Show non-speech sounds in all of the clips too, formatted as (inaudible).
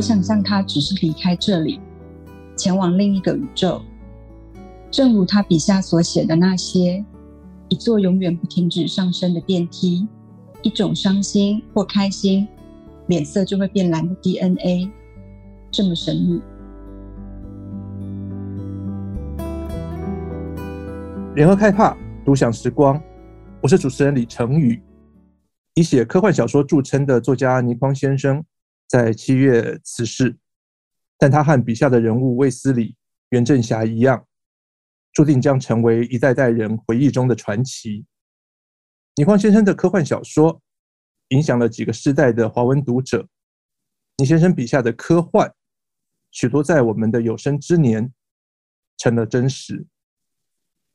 我想象他只是离开这里，前往另一个宇宙，正如他笔下所写的那些：一座永远不停止上升的电梯，一种伤心或开心，脸色就会变蓝的 DNA，这么神秘。联合开帕，独享时光，我是主持人李成宇。以写科幻小说著称的作家倪匡先生，在七月辞世，但他和笔下的人物卫斯理、袁振霞一样，注定将成为一代代人回忆中的传奇。倪匡先生的科幻小说影响了几个世代的华文读者。倪先生笔下的科幻，许多在我们的有生之年成了真实。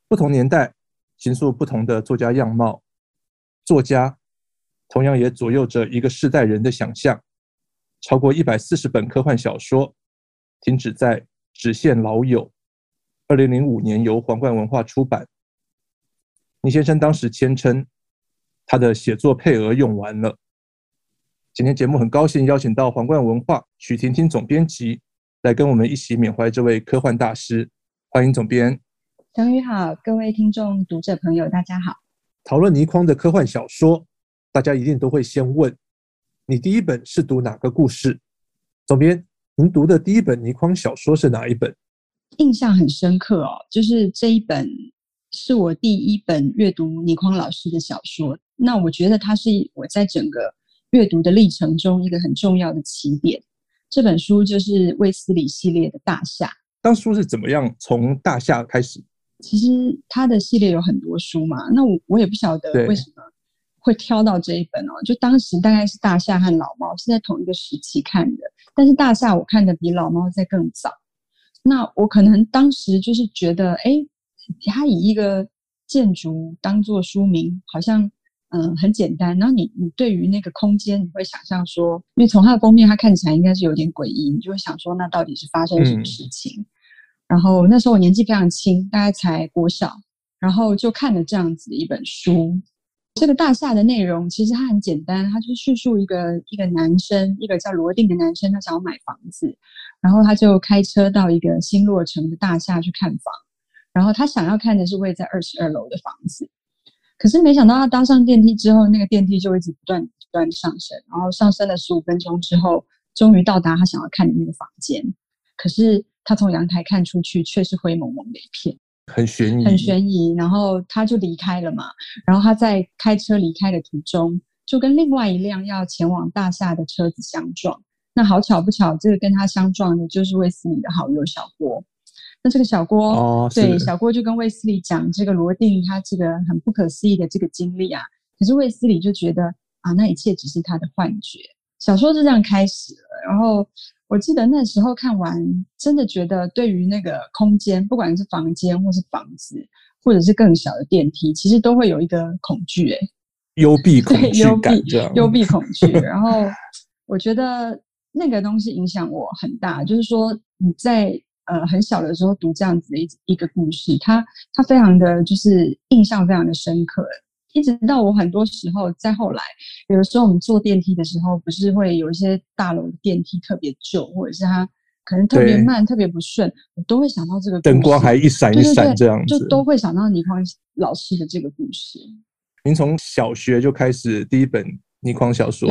不同年代形塑不同的作家样貌，作家同样也左右着一个世代人的想象。超过一百四十本科幻小说停止在《只限老友》，二零零五年由皇冠文化出版。倪先生当时谦称，他的写作配额用完了。今天节目很高兴邀请到皇冠文化许婷婷总编辑来跟我们一起缅怀这位科幻大师。欢迎总编。成宇好，各位听众读者朋友，大家好。讨论倪匡的科幻小说，大家一定都会先问。你第一本是读哪个故事？总编，您读的第一本倪匡小说是哪一本？印象很深刻哦，就是这一本是我第一本阅读倪匡老师的小说。那我觉得它是我在整个阅读的历程中一个很重要的起点。这本书就是卫斯理系列的《大厦》。当初是怎么样从《大厦》开始？其实他的系列有很多书嘛，那我我也不晓得为什么。会挑到这一本哦，就当时大概是大夏和老猫是在同一个时期看的，但是大夏我看的比老猫在更早。那我可能当时就是觉得，哎，它以一个建筑当做书名，好像嗯很简单。然后你你对于那个空间，你会想象说，因为从它的封面，它看起来应该是有点诡异，你就会想说，那到底是发生什么事情？嗯、然后那时候我年纪非常轻，大概才国小，然后就看了这样子的一本书。这个大厦的内容其实它很简单，它就叙述一个一个男生，一个叫罗定的男生，他想要买房子，然后他就开车到一个新落成的大厦去看房，然后他想要看的是位在二十二楼的房子，可是没想到他搭上电梯之后，那个电梯就一直不断不断上升，然后上升了十五分钟之后，终于到达他想要看的那个房间，可是他从阳台看出去却是灰蒙蒙的一片。很悬疑，很悬疑，然后他就离开了嘛。然后他在开车离开的途中，就跟另外一辆要前往大厦的车子相撞。那好巧不巧，这个跟他相撞的就是卫斯理的好友小郭。那这个小郭，哦，对，小郭就跟卫斯理讲这个罗定他这个很不可思议的这个经历啊。可是卫斯理就觉得啊，那一切只是他的幻觉。小说就这样开始了，然后。我记得那时候看完，真的觉得对于那个空间，不管是房间或是房子，或者是更小的电梯，其实都会有一个恐惧，哎，幽闭恐惧感，幽闭恐惧。然后 (laughs) 我觉得那个东西影响我很大，就是说你在呃很小的时候读这样子的一一个故事，它它非常的就是印象非常的深刻。一直到我很多时候，再后来，有的时候我们坐电梯的时候，不是会有一些大楼的电梯特别旧，或者是它可能特别慢、特别不顺，我都会想到这个。灯光还一闪一闪这样子，就都会想到倪匡老师的这个故事。您从小学就开始第一本倪匡小说。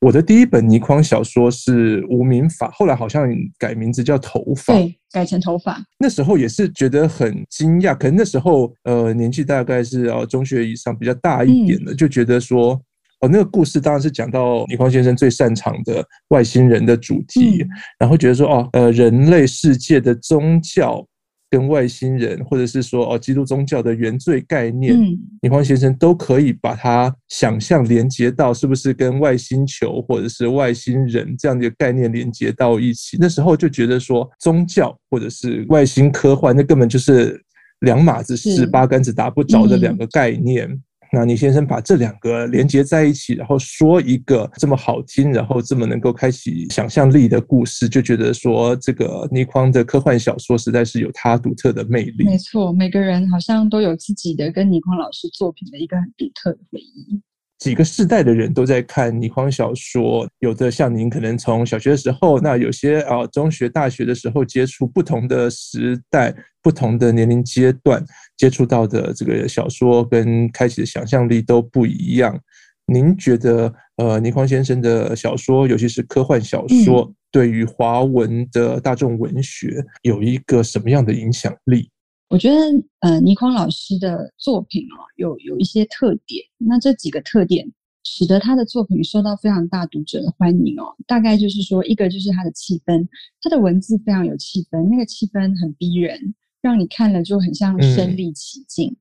我的第一本倪匡小说是《无名法》，后来好像改名字叫《头发》，对，改成《头发》。那时候也是觉得很惊讶，可能那时候呃年纪大概是哦中学以上比较大一点的，嗯、就觉得说哦那个故事当然是讲到倪匡先生最擅长的外星人的主题，嗯、然后觉得说哦呃人类世界的宗教。跟外星人，或者是说哦，基督宗教的原罪概念，嗯、李黄、先生都可以把它想象连接到，是不是跟外星球或者是外星人这样的概念连接到一起？那时候就觉得说，宗教或者是外星科幻，那根本就是两码子事，八竿子打不着的两个概念。嗯那倪先生把这两个连接在一起，然后说一个这么好听，然后这么能够开启想象力的故事，就觉得说这个倪匡的科幻小说实在是有它独特的魅力。没错，每个人好像都有自己的跟倪匡老师作品的一个很独特的回忆。几个世代的人都在看倪匡小说，有的像您可能从小学的时候，那有些啊中学、大学的时候接触不同的时代、不同的年龄阶段，接触到的这个小说跟开启的想象力都不一样。您觉得呃倪匡先生的小说，尤其是科幻小说，嗯、对于华文的大众文学有一个什么样的影响力？我觉得，呃，倪匡老师的作品哦，有有一些特点。那这几个特点使得他的作品受到非常大读者的欢迎哦。大概就是说，一个就是他的气氛，他的文字非常有气氛，那个气氛很逼人，让你看了就很像身临其境。嗯、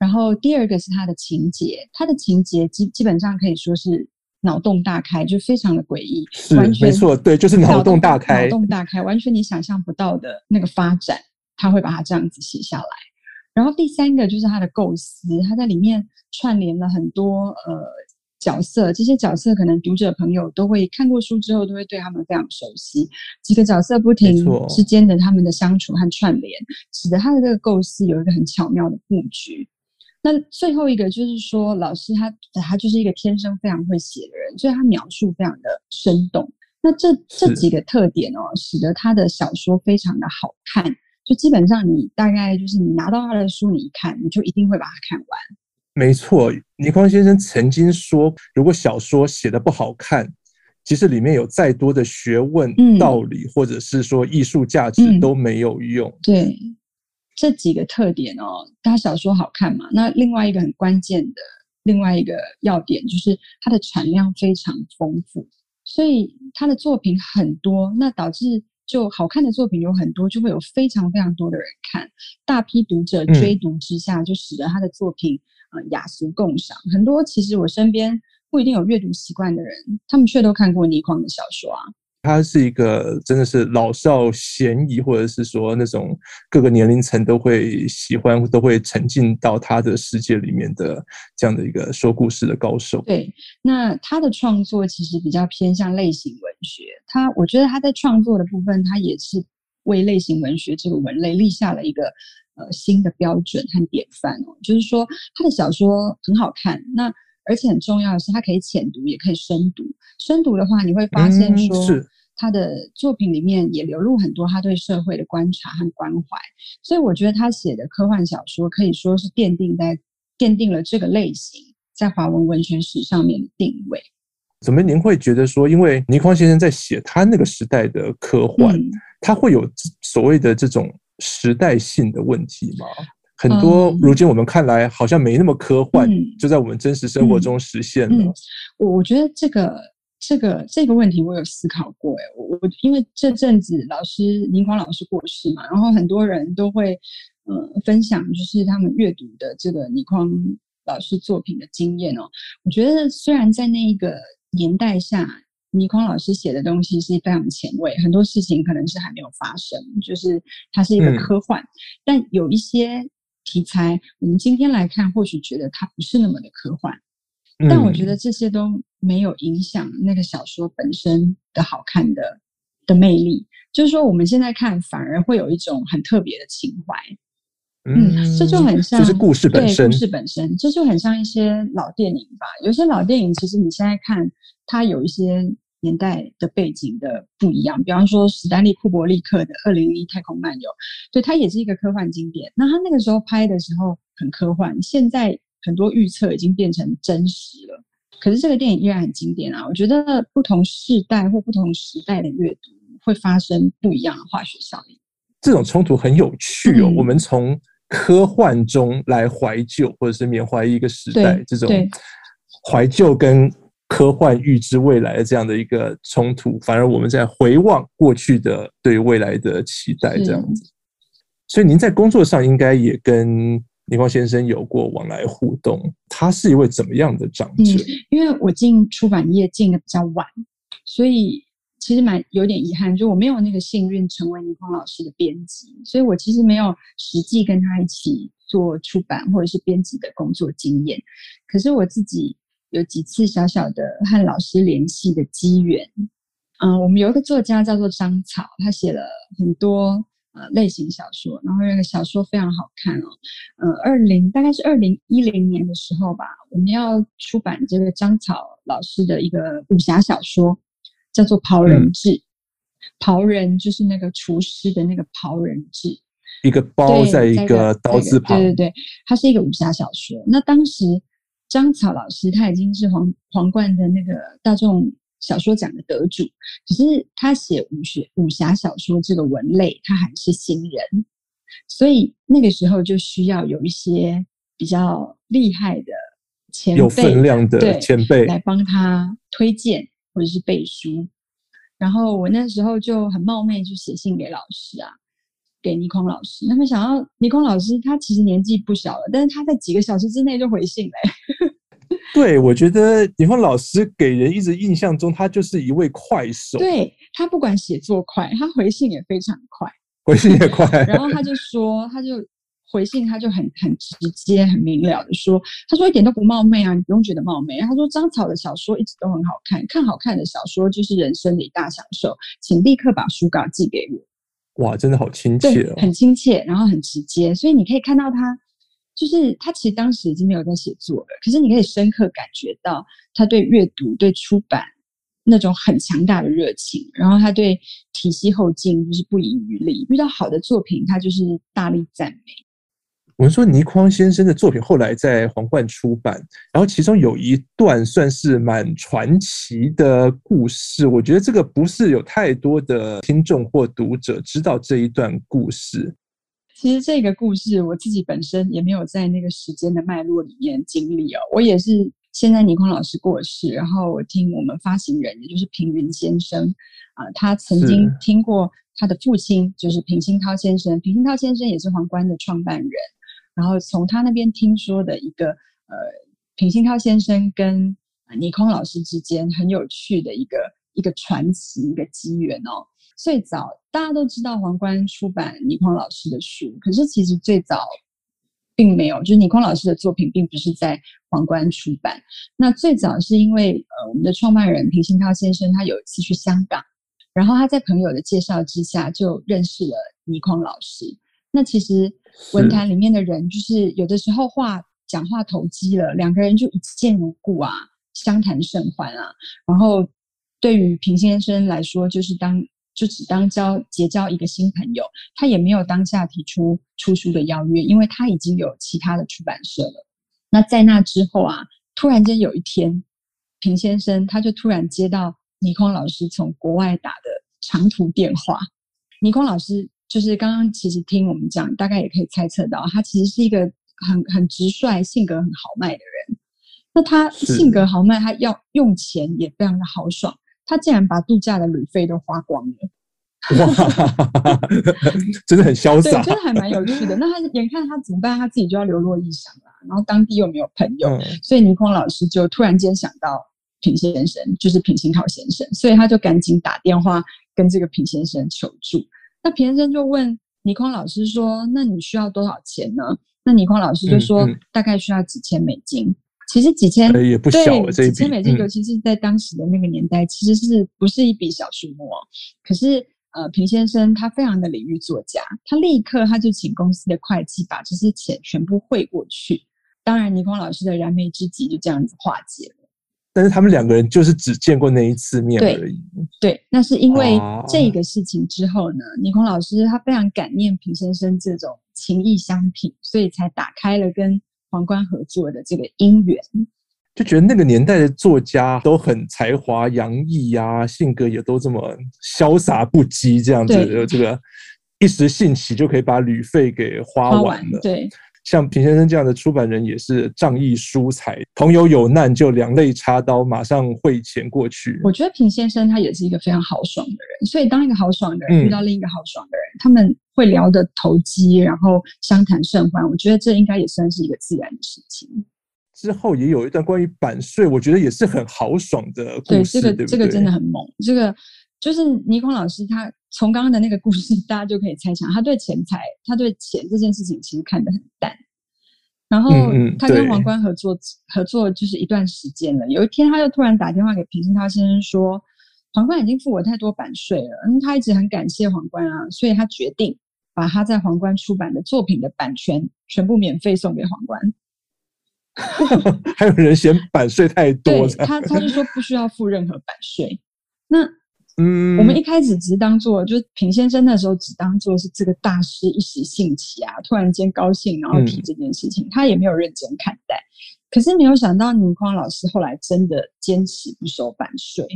然后第二个是他的情节，他的情节基基本上可以说是脑洞大开，就非常的诡异，是完全没错，对，就是脑洞大开，脑洞大开，完全你想象不到的那个发展。他会把它这样子写下来，然后第三个就是他的构思，他在里面串联了很多呃角色，这些角色可能读者朋友都会看过书之后都会对他们非常熟悉。几个角色不停之间的他们的相处和串联，使得他的这个构思有一个很巧妙的布局。那最后一个就是说，老师他他就是一个天生非常会写的人，所以他描述非常的生动。那这这几个特点哦，使得他的小说非常的好看。就基本上，你大概就是你拿到他的书，你一看，你就一定会把它看完。没错，倪匡先生曾经说，如果小说写的不好看，即使里面有再多的学问、嗯、道理，或者是说艺术价值都没有用。嗯、对，这几个特点哦，他小说好看嘛？那另外一个很关键的另外一个要点就是它的产量非常丰富，所以他的作品很多，那导致。就好看的作品有很多，就会有非常非常多的人看，大批读者追读之下，就使得他的作品呃雅俗共赏。很多其实我身边不一定有阅读习惯的人，他们却都看过倪匡的小说啊。他是一个真的是老少咸宜，或者是说那种各个年龄层都会喜欢、都会沉浸到他的世界里面的这样的一个说故事的高手。对，那他的创作其实比较偏向类型文学。他我觉得他在创作的部分，他也是为类型文学这个文类立下了一个呃新的标准和典范哦。就是说，他的小说很好看，那而且很重要的是，他可以浅读，也可以深读。深读的话，你会发现说。嗯，是。他的作品里面也流露很多他对社会的观察和关怀，所以我觉得他写的科幻小说可以说是奠定在奠定了这个类型在华文文学史上面的定位。怎么您会觉得说，因为倪匡先生在写他那个时代的科幻，嗯、他会有所谓的这种时代性的问题吗？很多如今我们看来好像没那么科幻，嗯、就在我们真实生活中实现了。我、我觉得这个。这个这个问题我有思考过诶，我我因为这阵子老师倪匡老师过世嘛，然后很多人都会呃分享，就是他们阅读的这个倪匡老师作品的经验哦。我觉得虽然在那一个年代下，倪匡老师写的东西是非常前卫，很多事情可能是还没有发生，就是它是一个科幻，嗯、但有一些题材，我们今天来看，或许觉得它不是那么的科幻。但我觉得这些都没有影响那个小说本身的好看的的魅力。就是说，我们现在看反而会有一种很特别的情怀。嗯，这就很像，就是故事本身，故事本身，这就很像一些老电影吧。有些老电影其实你现在看，它有一些年代的背景的不一样。比方说，史丹利库伯利克的《二零零一太空漫游》，对，它也是一个科幻经典。那他那个时候拍的时候很科幻，现在。很多预测已经变成真实了，可是这个电影依然很经典啊！我觉得不同世代或不同时代的阅读会发生不一样的化学效应。这种冲突很有趣哦。嗯、我们从科幻中来怀旧，或者是缅怀一个时代，这种怀旧跟科幻预知未来的这样的一个冲突，反而我们在回望过去的对未来的期待，这样子。所以您在工作上应该也跟。倪匡先生有过往来互动，他是一位怎么样的长者？嗯，因为我进出版业进的比较晚，所以其实蛮有点遗憾，就我没有那个幸运成为倪匡老师的编辑，所以我其实没有实际跟他一起做出版或者是编辑的工作经验。可是我自己有几次小小的和老师联系的机缘。嗯，我们有一个作家叫做张草，他写了很多。呃类型小说，然后那个小说非常好看哦。嗯、呃，二零大概是二零一零年的时候吧，我们要出版这个张草老师的一个武侠小说，叫做《袍人志》。嗯、袍人就是那个厨师的那个袍人志，一个包在一个刀字旁。对对对，它是一个武侠小说。那当时张草老师他已经是皇皇冠的那个大众。小说奖的得主，可是他写武学武侠小说这个文类，他还是新人，所以那个时候就需要有一些比较厉害的前辈，有分量的前辈来帮他推荐或者是背书。然后我那时候就很冒昧，去写信给老师啊，给倪匡老师。那么想要倪匡老师，他其实年纪不小了，但是他在几个小时之内就回信了。(laughs) 对，我觉得李峰老师给人一直印象中，他就是一位快手。对，他不管写作快，他回信也非常快，回信也快。然后他就说，他就回信，他就很很直接、很明了的说，他说一点都不冒昧啊，你不用觉得冒昧。他说张草的小说一直都很好看，看好看的小说就是人生的一大享受，请立刻把书稿寄给我。哇，真的好亲切哦，很亲切，然后很直接，所以你可以看到他。就是他其实当时已经没有在写作了，可是你可以深刻感觉到他对阅读、对出版那种很强大的热情，然后他对体系后劲就是不遗余力。遇到好的作品，他就是大力赞美。我们说倪匡先生的作品后来在皇冠出版，然后其中有一段算是蛮传奇的故事，我觉得这个不是有太多的听众或读者知道这一段故事。其实这个故事我自己本身也没有在那个时间的脉络里面经历哦。我也是现在倪匡老师过世，然后我听我们发行人，也就是平云先生啊、呃，他曾经听过他的父亲就是平鑫涛先生，平鑫涛先生也是皇冠的创办人，然后从他那边听说的一个呃，平鑫涛先生跟倪匡老师之间很有趣的一个一个传奇，一个机缘哦。最早大家都知道皇冠出版倪匡老师的书，可是其实最早并没有，就是倪匡老师的作品并不是在皇冠出版。那最早是因为呃，我们的创办人平鑫涛先生他有一次去香港，然后他在朋友的介绍之下就认识了倪匡老师。那其实文坛里面的人就是有的时候话讲话投机了，两个人就一见如故啊，相谈甚欢啊。然后对于平先生来说，就是当就只当交结交一个新朋友，他也没有当下提出出书的邀约，因为他已经有其他的出版社了。那在那之后啊，突然间有一天，平先生他就突然接到倪匡老师从国外打的长途电话。倪匡老师就是刚刚其实听我们讲，大概也可以猜测到，他其实是一个很很直率、性格很豪迈的人。那他性格豪迈，他要用钱也非常的豪爽。他竟然把度假的旅费都花光了，哇，(laughs) 真的很潇洒，对，真的还蛮有趣的。那他眼看他怎么办？他自己就要流落异乡了，然后当地又没有朋友，嗯、所以倪匡老师就突然间想到平先生，就是平鑫考先生，所以他就赶紧打电话跟这个平先生求助。那平先生就问倪匡老师说：“那你需要多少钱呢？”那倪匡老师就说：“嗯嗯、大概需要几千美金。”其实几千也不小，对，几千美金，尤其是在当时的那个年代，嗯、其实是不是一笔小数目？可是，呃，平先生他非常的礼遇作家，他立刻他就请公司的会计把这些钱全部汇过去。当然，倪匡老师的燃眉之急就这样子化解了。但是他们两个人就是只见过那一次面而已。对，对，那是因为这个事情之后呢，倪匡、啊、老师他非常感念平先生这种情谊相挺，所以才打开了跟。皇冠合作的这个姻缘，就觉得那个年代的作家都很才华洋溢呀，性格也都这么潇洒不羁，这样子的这个一时兴起就可以把旅费给花完了。完对，像平先生这样的出版人也是仗义疏财，朋友有难就两肋插刀，马上汇钱过去。我觉得平先生他也是一个非常豪爽的人，所以当一个豪爽的人遇到另一个豪爽的人，嗯、他们。会聊得投机，然后相谈甚欢，我觉得这应该也算是一个自然的事情。之后也有一段关于版税，我觉得也是很豪爽的故事。对，这个对对这个真的很猛。这个就是倪匡老师，他从刚刚的那个故事，(laughs) 大家就可以猜想，他对钱财，他对钱这件事情其实看得很淡。然后他跟皇冠合作，合作就是一段时间了。有一天，他就突然打电话给平鑫涛先生说：“皇冠已经付我太多版税了，嗯，他一直很感谢皇冠啊，所以他决定。”把他在皇冠出版的作品的版权全部免费送给皇冠。(laughs) 还有人嫌版税太多，他他就说不需要付任何版税。那嗯，我们一开始只是当做，就是品先生那时候只当做是这个大师一时兴起啊，突然间高兴然后提这件事情，嗯，他也没有认真看待。可是没有想到倪匡老师后来真的坚持不收版税。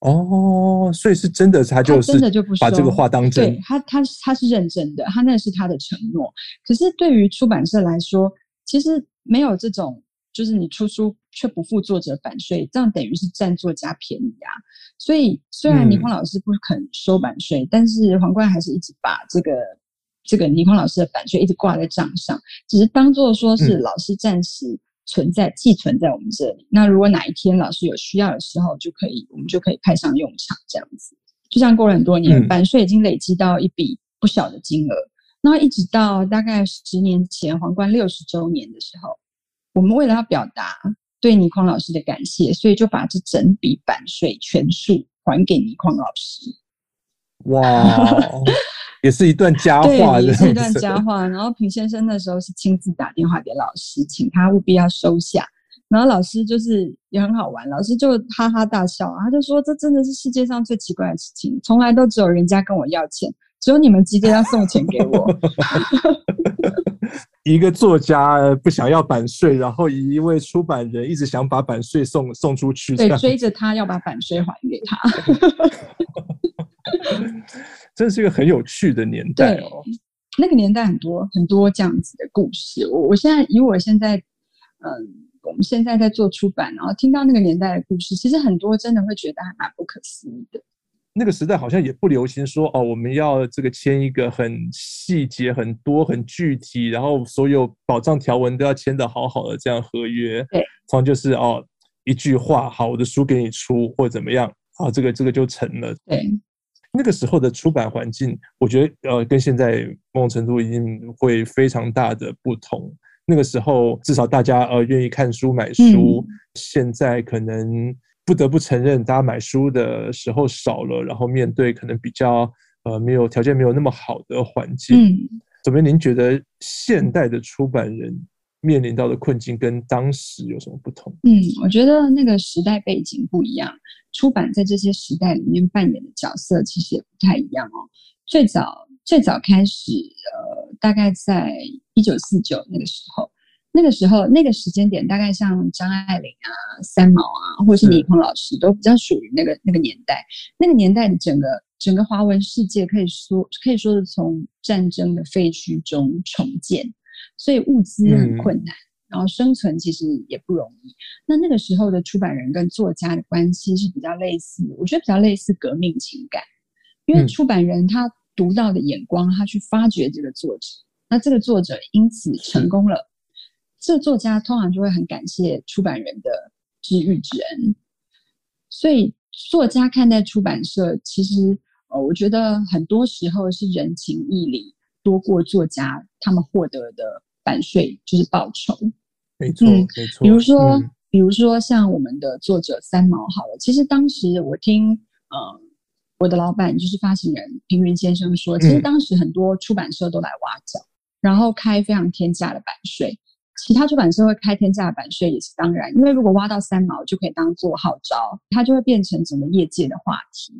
哦，所以是真的，他就是真的就不把这个话当真。对他，他他是认真的，他那是他的承诺。可是对于出版社来说，其实没有这种，就是你出书却不付作者版税，这样等于是占作家便宜啊。所以虽然倪匡老师不肯收版税，嗯，但是皇冠还是一直把这个这个倪匡老师的版税一直挂在账上，只是当做说是老师暂时。存在寄存在我们这里。那如果哪一天老师有需要的时候，就可以我们就可以派上用场，这样子。就像过了很多年，版税已经累积到一笔不小的金额。那、嗯、一直到大概十年前皇冠六十周年的时候，我们为了要表达对倪匡老师的感谢，所以就把这整笔版税全数还给倪匡老师。哇！也是一段佳话，对，也是一段佳话。然后平先生那时候是亲自打电话给老师，请他务必要收下。然后老师就是也很好玩，老师就哈哈大笑，他就说：“这真的是世界上最奇怪的事情，从来都只有人家跟我要钱，只有你们急着要送钱给我。(laughs) ”一个作家不想要版税，然后一位出版人一直想把版税送送出去，对，追着他要把版税还给他。(laughs) 真是一个很有趣的年代哦。那个年代很多很多这样子的故事。我我现在以我现在，嗯，我们现在在做出版，然后听到那个年代的故事，其实很多真的会觉得还蛮不可思议的。那个时代好像也不流行说哦，我们要这个签一个很细节、很多、很具体，然后所有保障条文都要签的好好的这样合约。对，通常就是哦，一句话，好，我的书给你出，或者怎么样，啊，这个这个就成了。对。那个时候的出版环境，我觉得呃，跟现在某种程度已经会非常大的不同。那个时候至少大家呃愿意看书买书，嗯，现在可能不得不承认，大家买书的时候少了，然后面对可能比较呃没有条件没有那么好的环境。嗯，怎么您觉得现代的出版人面临到的困境跟当时有什么不同？嗯，我觉得那个时代背景不一样。出版在这些时代里面扮演的角色其实也不太一样哦。最早最早开始，呃，大概在一九四九那个时候，那个时候那个时间点，大概像张爱玲啊、三毛啊，或者是倪匡老师，都比较属于那个那个年代。那个年代的整个整个华文世界，可以说可以说是从战争的废墟中重建，所以物资很困难。嗯然后生存其实也不容易。那那个时候的出版人跟作家的关系是比较类似，我觉得比较类似革命情感。因为出版人他独到的眼光，他去发掘这个作者，那这个作者因此成功了，这作家通常就会很感谢出版人的知遇之恩。所以作家看待出版社，其实呃，我觉得很多时候是人情义理多过作家他们获得的版税就是报酬。没错，嗯、没错。比如说、嗯，比如说像我们的作者三毛，好了，其实当时我听，呃，我的老板就是发行人平云先生说，其实当时很多出版社都来挖角、嗯，然后开非常天价的版税。其他出版社会开天价版税也是当然，因为如果挖到三毛，就可以当做号召，它就会变成整个业界的话题。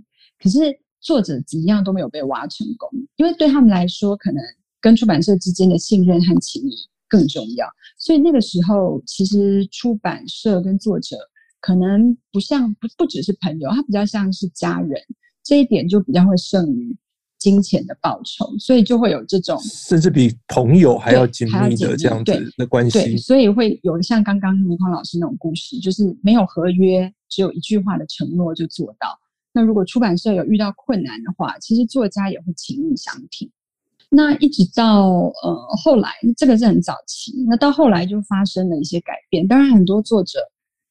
可是作者一样都没有被挖成功，因为对他们来说，可能跟出版社之间的信任和情谊。更重要，所以那个时候，其实出版社跟作者可能不像不不只是朋友，他比较像是家人，这一点就比较会胜于金钱的报酬，所以就会有这种甚至比朋友还要紧密的这样子的关系。对，所以会有像刚刚倪匡老师那种故事，就是没有合约，只有一句话的承诺就做到。那如果出版社有遇到困难的话，其实作家也会情义相挺。那一直到呃后来，这个是很早期。那到后来就发生了一些改变。当然，很多作者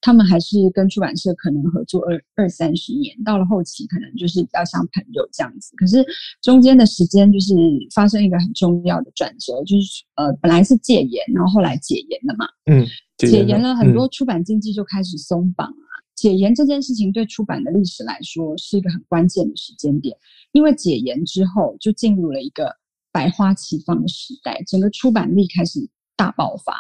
他们还是跟出版社可能合作二二三十年，到了后期可能就是比较像朋友这样子。可是中间的时间就是发生一个很重要的转折，就是呃本来是戒严，然后后来解严了嘛。嗯，解严了，很多出版经济就开始松绑啊。嗯，解严这件事情对出版的历史来说是一个很关键的时间点，因为解严之后就进入了一个。百花齐放的时代，整个出版力开始大爆发，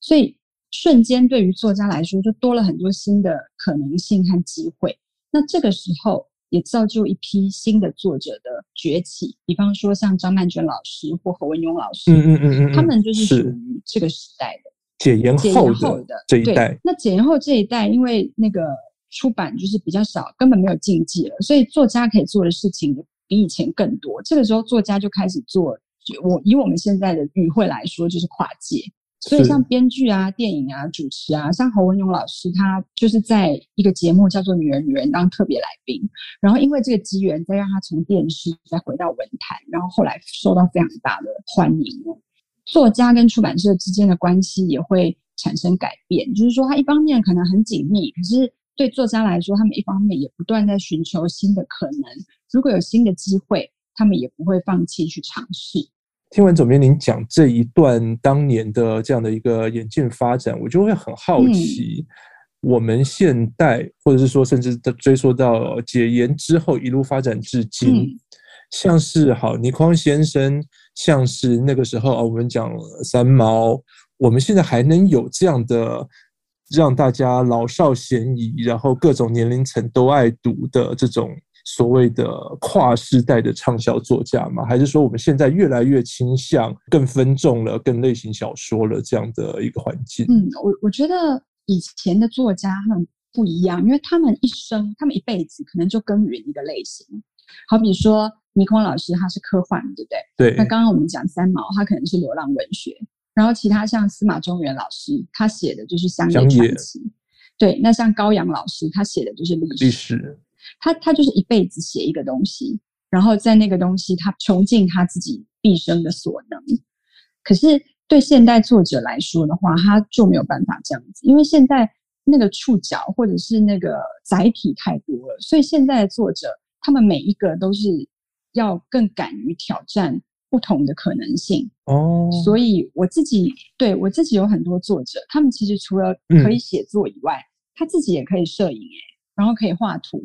所以瞬间对于作家来说就多了很多新的可能性和机会。那这个时候也造就一批新的作者的崛起，比方说像张曼娟老师或何文勇老师，嗯嗯嗯嗯，他们就是属于这个时代的解严后的这一代。那解严后这一代，因为那个出版就是比较少，根本没有禁忌了，所以作家可以做的事情比以前更多。这个时候，作家就开始做，我以我们现在的语汇来说，就是跨界。所以像编剧啊、电影啊、主持啊，像侯文勇老师，他就是在一个节目叫做《女人女人》当特别来宾，然后因为这个机缘，再让他从电视再回到文坛，然后后来受到非常大的欢迎。作家跟出版社之间的关系也会产生改变，就是说，他一方面可能很紧密，可是对作家来说，他们一方面也不断在寻求新的可能。如果有新的机会，他们也不会放弃去尝试。听完总编您讲这一段当年的这样的一个演进发展，我就会很好奇，我们现代或者是说甚至追溯到解严之后一路发展至今，像是好倪匡先生，像是那个时候啊，我们讲三毛，我们现在还能有这样的让大家老少咸宜，然后各种年龄层都爱读的这种。所谓的跨世代的畅销作家吗？还是说我们现在越来越倾向更分众了、更类型小说了这样的一个环境？嗯，我我觉得以前的作家他们不一样，因为他们一生、他们一辈子可能就耕耘一个类型。好比说倪匡老师，他是科幻，对不对？对。那刚刚我们讲三毛，他可能是流浪文学。然后其他像司马中原老师，他写的就是乡野传奇。对。那像高阳老师，他写的就是历史。历史。他他就是一辈子写一个东西，然后在那个东西他穷尽他自己毕生的所能。可是对现代作者来说的话，他就没有办法这样子，因为现在那个触角或者是那个载体太多了，所以现在的作者他们每一个都是要更敢于挑战不同的可能性。哦，所以我自己对我自己有很多作者，他们其实除了可以写作以外，嗯、他自己也可以摄影诶。然后可以画图，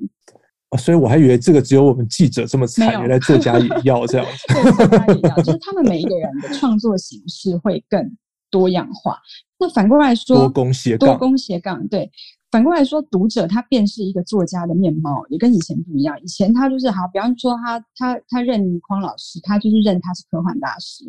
哦，所以我还以为这个只有我们记者这么惨，原来作家也要这样子。对，作家也要，就是他们每一个人的创作形式会更多样化。那反过来说，多工斜杠，多工斜杠，对。反过来说，读者他便是一个作家的面貌，也跟以前不一样。以前他就是好，比方说他他他认倪匡老师，他就是认他是科幻大师，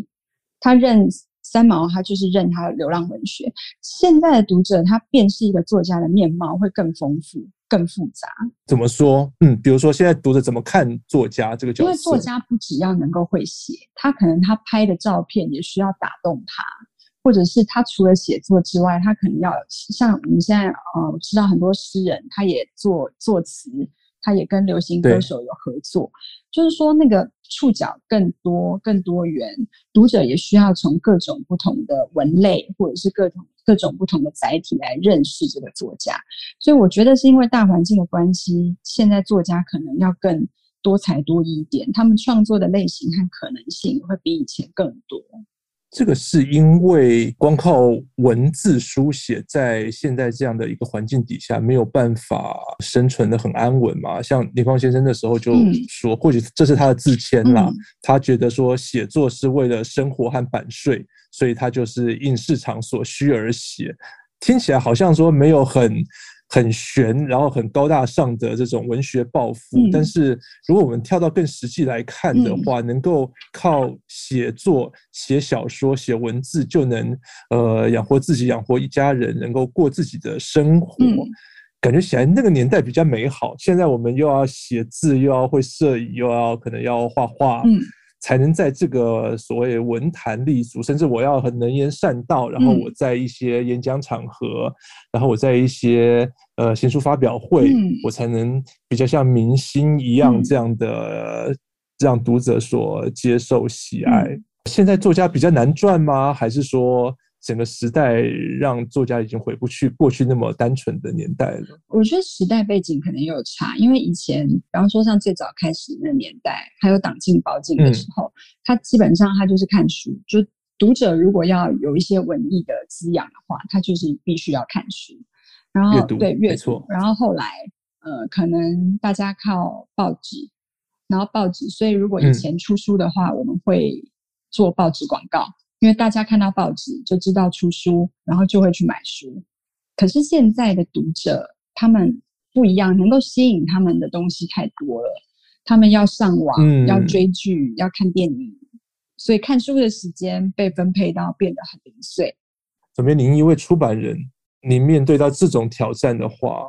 他认。三毛，他就是认他的流浪文学。现在的读者，他便是一个作家的面貌，会更丰富、更复杂。怎么说？嗯，比如说，现在读者怎么看作家这个角色？因为作家不只要能够会写，他可能他拍的照片也需要打动他，或者是他除了写作之外，他可能要像我们现在呃，我知道很多诗人，他也做作词。他也跟流行歌手有合作，就是说那个触角更多、更多元，读者也需要从各种不同的文类或者是各种各种不同的载体来认识这个作家。所以我觉得是因为大环境的关系，现在作家可能要更多才多艺一点，他们创作的类型和可能性会比以前更多。这个是因为光靠文字书写，在现在这样的一个环境底下，没有办法生存的很安稳嘛。像倪匡先生那时候就说，或许这是他的自谦啦。他觉得说写作是为了生活和版税，所以他就是应市场所需而写。听起来好像说没有很。很玄，然后很高大上的这种文学抱负，嗯，但是如果我们跳到更实际来看的话，嗯，能够靠写作、写小说、写文字就能呃养活自己、养活一家人，能够过自己的生活，嗯，感觉起来那个年代比较美好。现在我们又要写字，又要会摄影，又要可能要画画。嗯才能在这个所谓文坛立足，甚至我要很能言善道，然后我在一些演讲场合，嗯、然后我在一些呃新书发表会、嗯，我才能比较像明星一样这样的、嗯、让读者所接受喜爱、嗯。现在作家比较难赚吗？还是说？整个时代让作家已经回不去过去那么单纯的年代了。我觉得时代背景可能也有差，因为以前，比方说像最早开始那年代，还有党禁报禁的时候，嗯，他基本上他就是看书。就读者如果要有一些文艺的滋养的话，他就是必须要看书。然后对阅读，然后后来呃，可能大家靠报纸，然后报纸。所以如果以前出书的话，嗯，我们会。做报纸广告，因为大家看到报纸就知道出书，然后就会去买书。可是现在的读者他们不一样，能够吸引他们的东西太多了，他们要上网，嗯、要追剧，要看电影，所以看书的时间被分配到变得很零碎。怎么样？您一位出版人，您面对到这种挑战的话，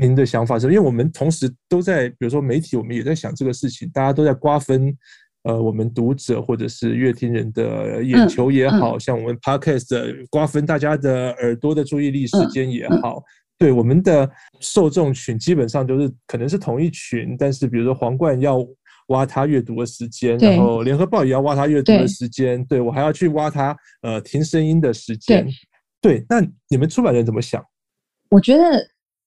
您的想法是？因为我们同时都在，比如说媒体，我们也在想这个事情，大家都在瓜分，呃，我们读者或者是乐听人的眼球也好，嗯嗯、像我们 Podcast 瓜分大家的耳朵的注意力时间也好，对我们的受众群基本上都是可能是同一群，但是比如说皇冠要挖他阅读的时间，然后联合报也要挖他阅读的时间，对，对我还要去挖他呃听声音的时间，对，对，那你们出版人怎么想？(laughs) 我觉得。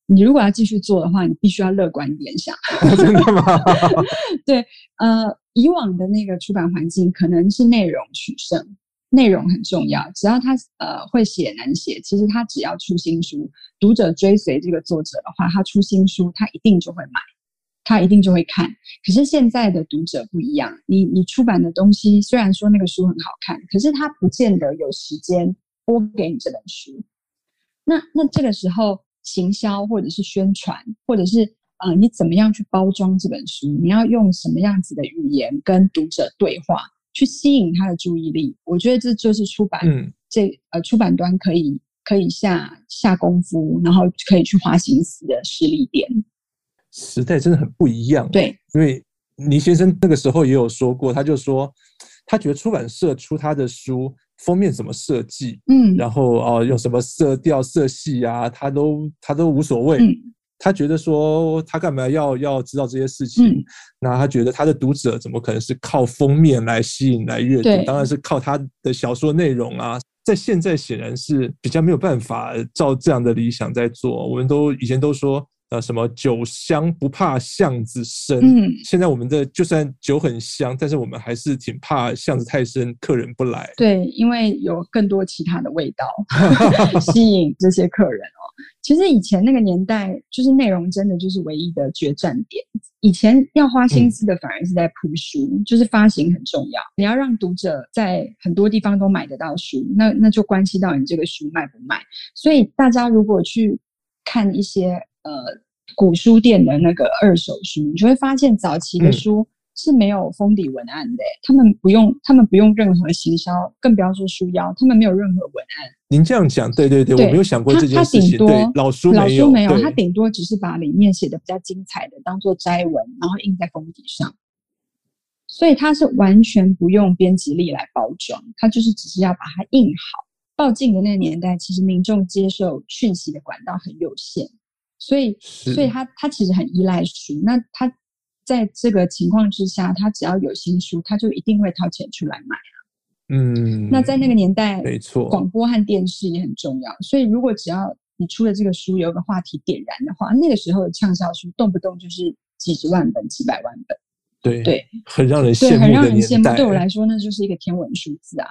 你如果要继续做的话，你必须要乐观一点想。(laughs) 真的吗？(laughs) 对，呃，以往的那个出版环境可能是内容取胜，内容很重要。只要他呃会写能写，其实他只要出新书，读者追随这个作者的话，他出新书，他一定就会买，他一定就会看。可是现在的读者不一样，你你出版的东西虽然说那个书很好看，可是他不见得有时间播给你这本书。那那这个时候。行销或者是宣传，或者是呃，你怎么样去包装这本书？你要用什么样子的语言跟读者对话，去吸引他的注意力？我觉得这就是出版、嗯、这呃出版端可以可以下下功夫，然后可以去花心思的实力点。时代真的很不一样，对，因为倪先生那个时候也有说过，他就说他觉得出版社出他的书。封面怎么设计，嗯，然后哦，用什么色调、色系啊，他都他都无所谓。嗯、他觉得说，他干嘛要要知道这些事情？嗯、那他觉得他的读者怎么可能是靠封面来吸引来阅读？当然是靠他的小说内容啊。在现在显然是比较没有办法照这样的理想在做。我们都以前都说。呃，什么酒香不怕巷子深？嗯，现在我们的就算酒很香，但是我们还是挺怕巷子太深，客人不来。对，因为有更多其他的味道 (laughs) 吸引这些客人哦。其实以前那个年代，就是内容真的就是唯一的决战点。以前要花心思的反而是在铺书，嗯、就是发行很重要。你要让读者在很多地方都买得到书，那那就关系到你这个书卖不卖。所以大家如果去看一些。呃，古书店的那个二手书，你就会发现早期的书是没有封底文案的，嗯、他们不用，他们不用任何行销，更不要说书腰，他们没有任何文案。您这样讲，对对对，对我没有想过这件事情。他他顶多老书老书没有，他顶多只是把里面写的比较精彩的当做摘文，然后印在封底上。所以他是完全不用编辑力来包装，他就是只是要把它印好。报进的那个年代，其实民众接受讯息的管道很有限。所以，所以他他其实很依赖书。那他在这个情况之下，他只要有新书，他就一定会掏钱出来买啊。嗯，那在那个年代，没错，广播和电视也很重要。所以，如果只要你出了这个书，有个话题点燃的话，那个时候的畅销书动不动就是几十万本、几百万本。对对，很让人羡慕对，很让人羡慕。对我来说，那就是一个天文数字啊。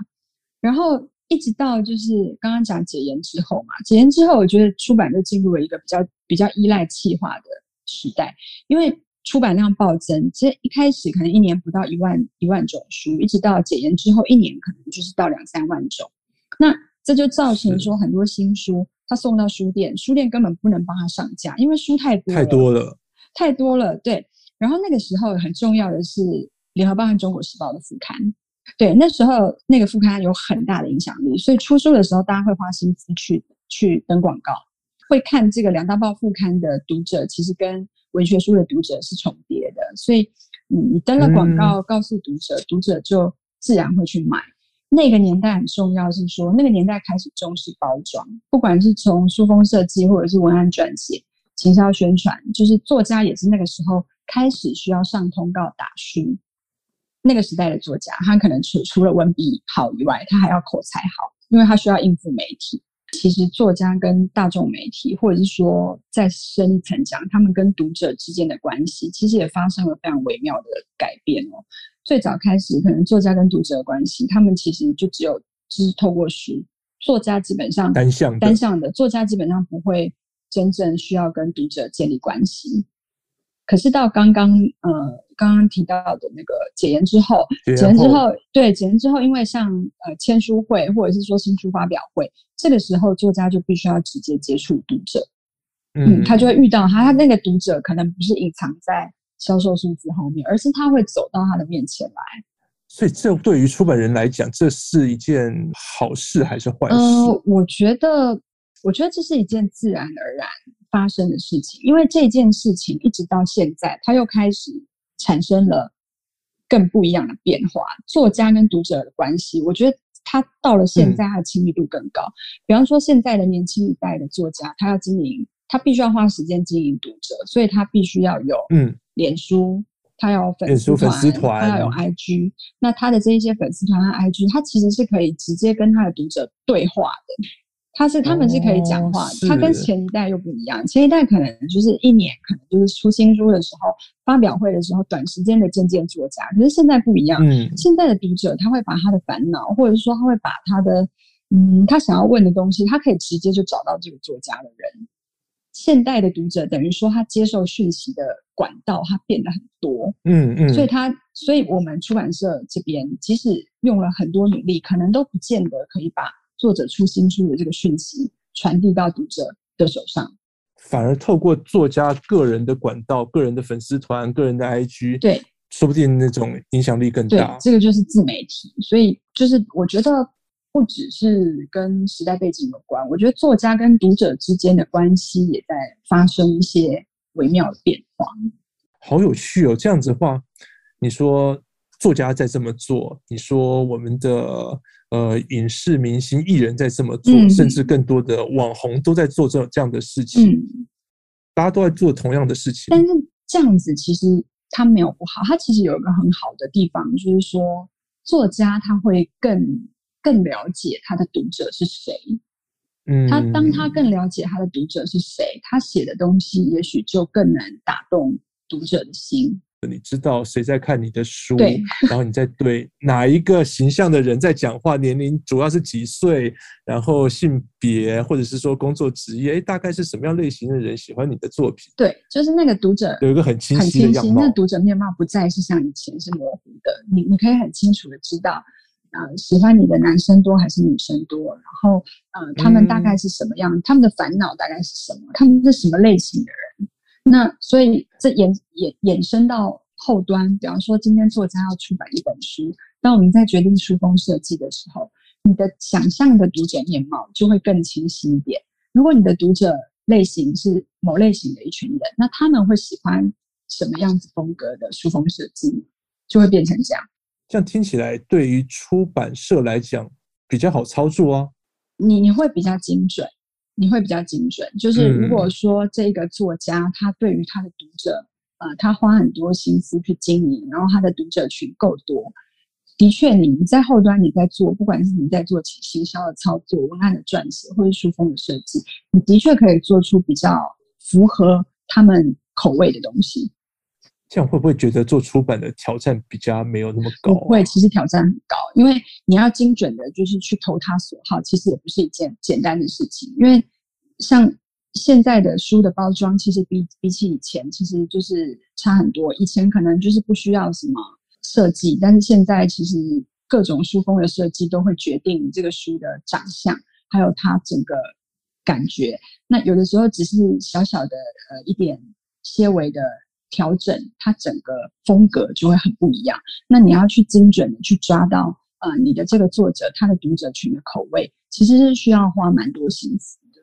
然后。一直到就是刚刚讲解严之后嘛，解严之后，我觉得出版就进入了一个比较比较依赖企划的时代，因为出版量暴增，其实一开始可能一年不到一万一万种书，一直到解严之后，一年可能就是到两三万种。那这就造成说很多新书它送到书店，书店根本不能帮它上架，因为书太多太多了，太多了。对，然后那个时候很重要的是《联合报》和《中国时报》的副刊。对，那时候那个副刊有很大的影响力，所以出书的时候，大家会花心思去去登广告，会看这个两大报副刊的读者，其实跟文学书的读者是重叠的，所以你登了广告，告诉读者，嗯、读者就自然会去买。那个年代很重要，是说那个年代开始重视包装，不管是从书封设计，或者是文案撰写、行销宣传，就是作家也是那个时候开始需要上通告打书。那个时代的作家，他可能除除了文笔好以外，他还要口才好，因为他需要应付媒体。其实作家跟大众媒体，或者是说再深一层讲，他们跟读者之间的关系，其实也发生了非常微妙的改变哦。最早开始，可能作家跟读者的关系，他们其实就只有就是透过书，作家基本上单向单向的，作家基本上不会真正需要跟读者建立关系。可是到刚刚呃刚刚提到的那个解严之后，解严之后，对解严之后，因为像呃签书会或者是说新书发表会，这个时候作家就必须要直接接触读者，嗯，嗯，他就会遇到他，他那个读者可能不是隐藏在销售数字后面，而是他会走到他的面前来。所以，这对于出版人来讲，这是一件好事还是坏事？呃，我觉得，我觉得这是一件自然而然发生的事情，因为这件事情一直到现在，它又开始产生了更不一样的变化。作家跟读者的关系，我觉得他到了现在，他的亲密度更高。嗯。比方说，现在的年轻一代的作家，他要经营，他必须要花时间经营读者，所以他必须要有嗯，脸书。他要粉丝团，他要有 IG，那他的这一些粉丝团和 IG，他其实是可以直接跟他的读者对话的。他是他们是可以讲话的，他跟前一代又不一样。前一代可能就是一年，可能就是出新书的时候、发表会的时候，短时间的见见作家。可是现在不一样，嗯，现在的读者他会把他的烦恼，或者是说他会把他的嗯他想要问的东西，他可以直接就找到这个作家的人。现代的读者等于说，他接受讯息的管道，他变得很多，嗯嗯，所以他，所以我们出版社这边，即使用了很多努力，可能都不见得可以把作者出新书的这个讯息传递到读者的手上，反而透过作家个人的管道、个人的粉丝团、个人的 IG，对，说不定那种影响力更大。对，这个就是自媒体，所以就是我觉得。不只是跟时代背景有关，我觉得作家跟读者之间的关系也在发生一些微妙的变化。好有趣哦！这样子的话，你说作家在这么做，你说我们的呃影视明星艺人在这么做，嗯，甚至更多的网红都在做这这样的事情，嗯，大家都在做同样的事情。但是这样子其实它没有不好，它其实有一个很好的地方，就是说作家他会更。更了解他的读者是谁，嗯，他当他更了解他的读者是谁，他写的东西也许就更能打动读者的心。你知道谁在看你的书，然后你在对哪一个形象的人在讲话，年龄主要是几岁，然后性别或者是说工作职业，哎，大概是什么样类型的人喜欢你的作品？对，就是那个读者有一个很清晰的样貌，那读者面貌不再是像以前是模糊的，你你可以很清楚的知道。呃，喜欢你的男生多还是女生多？然后，呃，他们大概是什么样？嗯、他们的烦恼大概是什么？他们是什么类型的人？那所以这衍衍衍生到后端，比方说今天作家要出版一本书，当我们在决定书封设计的时候，你的想象的读者面貌就会更清晰一点。如果你的读者类型是某类型的一群人，那他们会喜欢什么样子风格的书封设计，就会变成这样。这样听起来，对于出版社来讲比较好操作啊。你你会比较精准，你会比较精准。就是如果说这个作家他对于他的读者，呃，他花很多心思去经营，然后他的读者群够多，的确，你在后端你在做，不管是你在做起行销的操作、文案的撰写，或是书封的设计，你的确可以做出比较符合他们口味的东西。这样会不会觉得做出版的挑战比较没有那么高啊？不会，其实挑战很高，因为你要精准的，就是去投他所好，其实也不是一件简单的事情。因为像现在的书的包装，其实比比起以前，其实就是差很多。以前可能就是不需要什么设计，但是现在其实各种书封的设计都会决定这个书的长相，还有它整个感觉。那有的时候只是小小的呃一点些微的。调整它整个风格就会很不一样。那你要去精准的去抓到呃你的这个作者他的读者群的口味，其实是需要花蛮多心思的。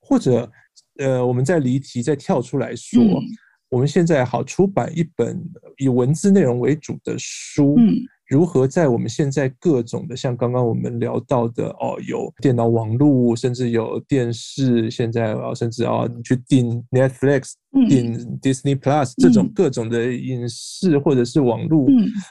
或者呃，我们再离题再跳出来说，嗯，我们现在好出版一本以文字内容为主的书。嗯如何在我们现在各种的，像刚刚我们聊到的哦，有电脑网络，甚至有电视，现在啊，甚至啊，你去订 Netflix、订 Disney Plus 这种各种的影视或者是网络，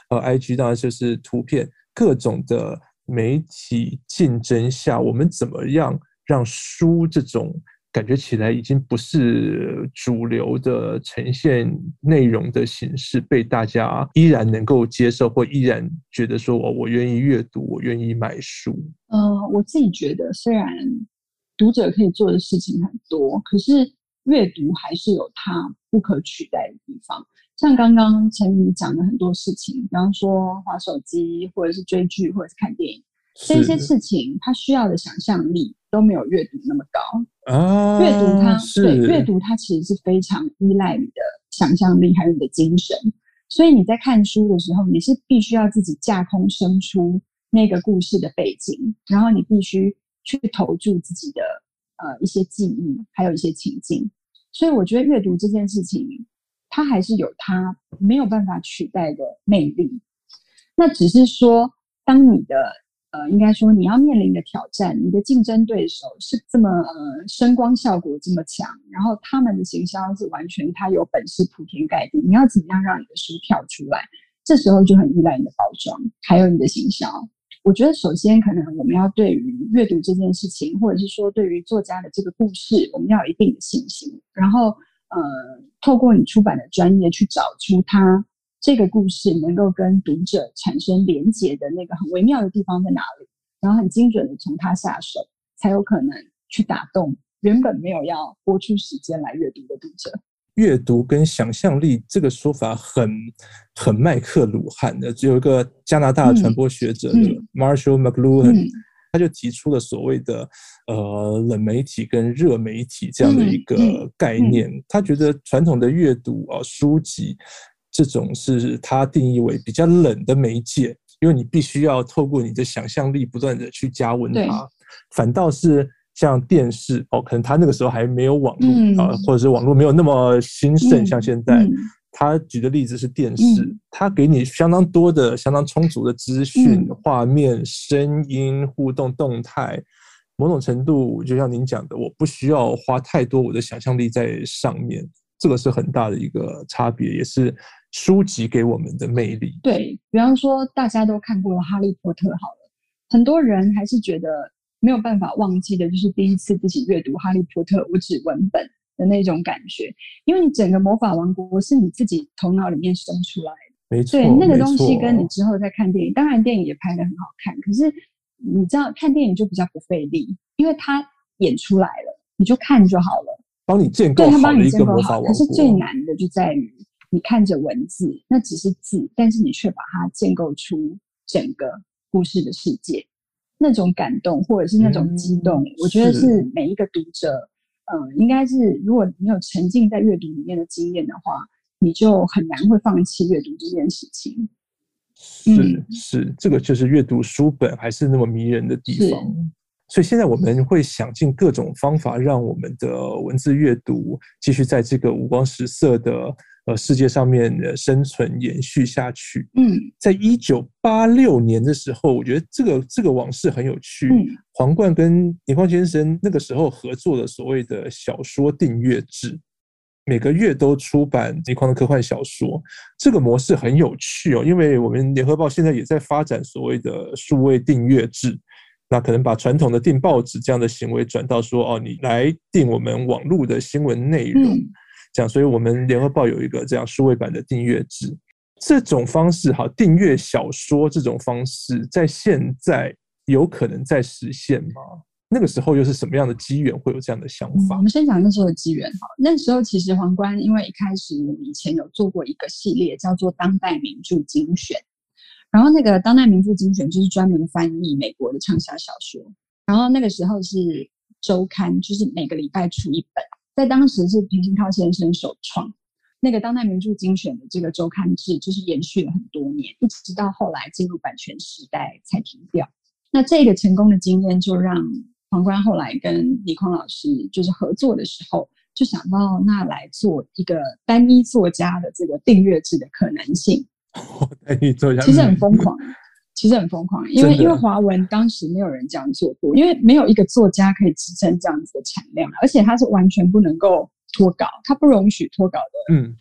呃，IG 当然就是图片，各种的媒体竞争下，我们怎么样让书这种？感觉起来已经不是主流的呈现内容的形式，被大家依然能够接受，或依然觉得说，我我愿意阅读，我愿意买书。呃，我自己觉得，虽然读者可以做的事情很多，可是阅读还是有它不可取代的地方。像刚刚陈宇讲的很多事情，比方说滑手机，或者是追剧，或者是看电影，这些事情，它需要的想象力都没有阅读那么高啊。阅读它，对，阅读它其实是非常依赖你的想象力还有你的精神。所以你在看书的时候，你是必须要自己架空生出那个故事的背景，然后你必须去投注自己的呃一些记忆，还有一些情境。所以我觉得阅读这件事情，它还是有它没有办法取代的魅力。那只是说，当你的呃，应该说你要面临的挑战，你的竞争对手是这么呃声光效果这么强，然后他们的行销是完全他有本事铺天盖地，你要怎么样让你的书跳出来？这时候就很依赖你的包装，还有你的行销。我觉得首先可能我们要对于阅读这件事情，或者是说对于作家的这个故事，我们要有一定的信心，然后呃，透过你出版的专业去找出它。这个故事能够跟读者产生连结的那个很微妙的地方在哪里？然后很精准的从它下手，才有可能去打动原本没有要播出时间来阅读的读者。阅读跟想象力这个说法很很麦克鲁汉的，只有一个加拿大的传播学者、嗯、Marshall McLuhan，、嗯、他就提出了所谓的呃冷媒体跟热媒体这样的一个概念。他觉得传统的阅读啊书籍。这种是它定义为比较冷的媒介，因为你必须要透过你的想象力不断的去加温它。反倒是像电视哦，可能它那个时候还没有网络啊，或者是网络没有那么兴盛，像现在。他举的例子是电视，他给你相当多的、相当充足的资讯、画面、声音、互动、动态。某种程度，就像您讲的，我不需要花太多我的想象力在上面。这个是很大的一个差别，也是。书籍给我们的魅力，对，比方说大家都看过了《哈利波特》，好了，很多人还是觉得没有办法忘记的，就是第一次自己阅读《哈利波特》无纸文本的那种感觉，因为你整个魔法王国是你自己头脑里面生出来的，没错，对，那个东西跟你之后再看电影，当然电影也拍的很好看，可是你知道看电影就比较不费力，因为它演出来了，你就看就好了，帮你建构好了一个魔法王国，可是最难的就在于。你看着文字，那只是字，但是你却把它建构出整个故事的世界，那种感动或者是那种激动，嗯、我觉得是每一个读者，嗯、呃，应该是如果你有沉浸在阅读里面的经验的话，你就很难会放弃阅读这件事情。是、嗯、是，这个就是阅读书本还是那么迷人的地方。所以现在我们会想尽各种方法，让我们的文字阅读继续在这个五光十色的。呃，世界上面的生存延续下去。嗯，在一九八六年的时候，我觉得这个这个往事很有趣。嗯，皇冠跟倪匡先生那个时候合作的所谓的小说订阅制，每个月都出版倪匡的科幻小说。这个模式很有趣哦，因为我们联合报现在也在发展所谓的数位订阅制，那可能把传统的订报纸这样的行为转到说，哦，你来订我们网络的新闻内容。嗯这样，所以我们联合报有一个这样数位版的订阅制，这种方式哈，订阅小说这种方式，在现在有可能在实现吗？那个时候又是什么样的机缘会有这样的想法？嗯、我们先讲那时候的机缘哈，那时候其实皇冠因为一开始我们以前有做过一个系列叫做《当代名著精选》，然后那个《当代名著精选》就是专门翻译美国的畅销小说，然后那个时候是周刊，就是每个礼拜出一本。在当时是平鑫涛先生首创那个当代名著精选的这个周刊制，就是延续了很多年，一直到后来进入版权时代才停掉。那这个成功的经验，就让皇冠后来跟李匡老师就是合作的时候，就想到那来做一个单一作家的这个订阅制的可能性。单一作家其实很疯狂。其实很疯狂，因为因为华文当时没有人这样做过，因为没有一个作家可以支撑这样子的产量，而且他是完全不能够脱稿，他不容许脱稿的，嗯，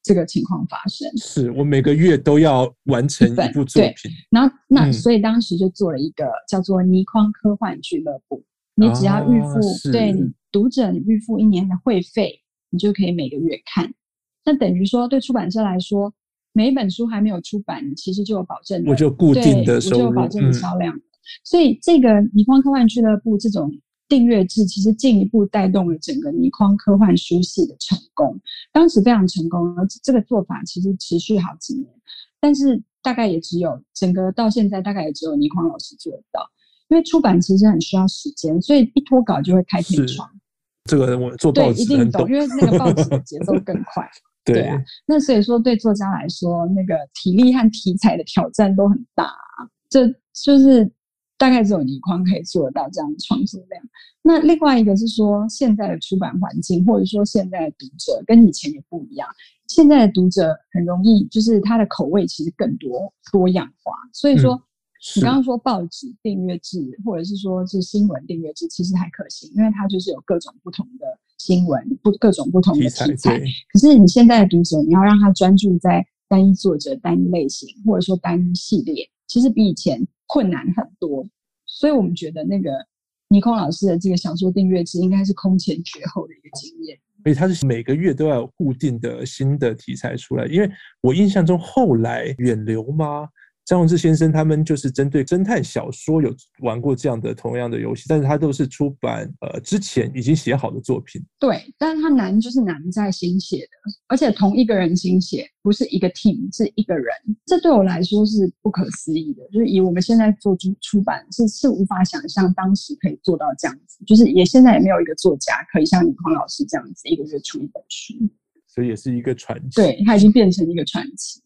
这个情况发生。嗯、是我每个月都要完成一部作品，然后那、嗯、所以当时就做了一个叫做倪匡科幻俱乐部，你只要预付，啊、对你读者你预付一年的会费，你就可以每个月看。那等于说对出版社来说。每一本书还没有出版，其实就有保证，我就固定的收入，我就有保证的销量。嗯、所以这个倪匡科幻俱乐部这种订阅制其实进一步带动了整个倪匡科幻书系的成功，当时非常成功，而这个做法其实持续好几年，但是大概也只有整个到现在大概也只有倪匡老师做得到，因为出版其实很需要时间，所以一脱稿就会开天窗。这个我做报纸定懂，因为那个报纸的节奏更快。(laughs) 对，对啊，那所以说对作家来说，那个体力和题材的挑战都很大啊，这就是。大概只有倪匡可以做得到这样的创作量。那另外一个是说，现在的出版环境，或者说现在的读者跟以前也不一样。现在的读者很容易，就是他的口味其实更多多样化。所以说，嗯、你刚刚说报纸订阅制，或者是说是新闻订阅制，其实还可行，因为它就是有各种不同的新闻，不各种不同的题材。题材可是你现在的读者，你要让他专注在单一作者、单一类型，或者说单一系列，其实比以前。困难很多，所以我们觉得那个倪匡老师的这个小说订阅制应该是空前绝后的一个经验。所以他是每个月都要有固定的新的题材出来，因为我印象中后来远流吗？张宏志先生他们就是针对侦探小说有玩过这样的同样的游戏，但是他都是出版呃之前已经写好的作品。对，但是他难就是难在新写的，而且同一个人新写，不是一个 team，是一个人。这对我来说是不可思议的，就是以我们现在做出出版是是无法想象当时可以做到这样子，就是也现在也没有一个作家可以像李匡老师这样子一个月出一本书，所以也是一个传奇。对，他已经变成一个传奇。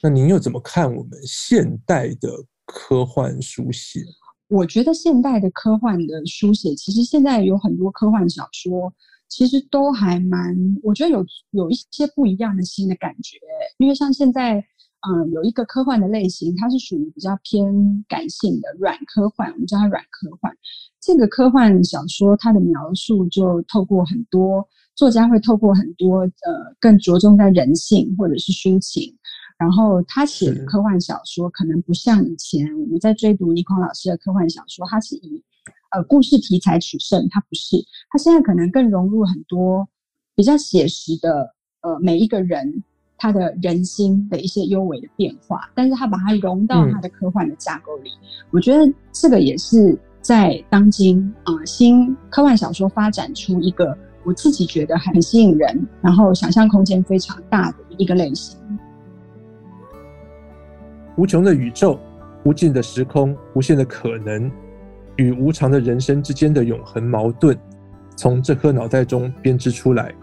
那您又怎么看我们现代的科幻书写？我觉得现代的科幻的书写，其实现在有很多科幻小说，其实都还蛮，我觉得有有一些不一样的新的感觉。因为像现在，嗯，有一个科幻的类型，它是属于比较偏感性的软科幻，我们叫它软科幻。这个科幻小说，它的描述就透过很多作家会透过很多呃，更着重在人性或者是抒情。然后他写的科幻小说可能不像以前我们在追读倪匡老师的科幻小说，他是以呃故事题材取胜，他不是，他现在可能更融入很多比较写实的呃每一个人他的人心的一些幽微的变化，但是他把它融到他的科幻的架构里，嗯、我觉得这个也是在当今啊、呃、新科幻小说发展出一个我自己觉得很吸引人，然后想象空间非常大的一个类型。无穷的宇宙，无尽的时空，无限的可能，与无常的人生之间的永恒矛盾，从这颗脑袋中编织出来。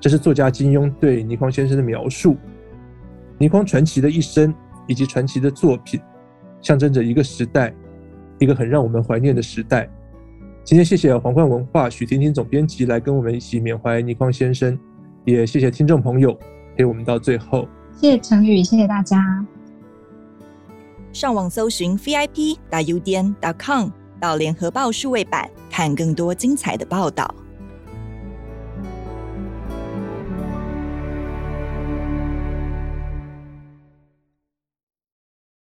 这是作家金庸对倪匡先生的描述。倪匡传奇的一生以及传奇的作品，象征着一个时代，一个很让我们怀念的时代。今天谢谢皇冠文化许婷婷总编辑来跟我们一起缅怀倪匡先生，也谢谢听众朋友陪我们到最后。谢谢陈宇，谢谢大家。上网搜寻 vip.udn.com，到联合报数位版看更多精彩的报道。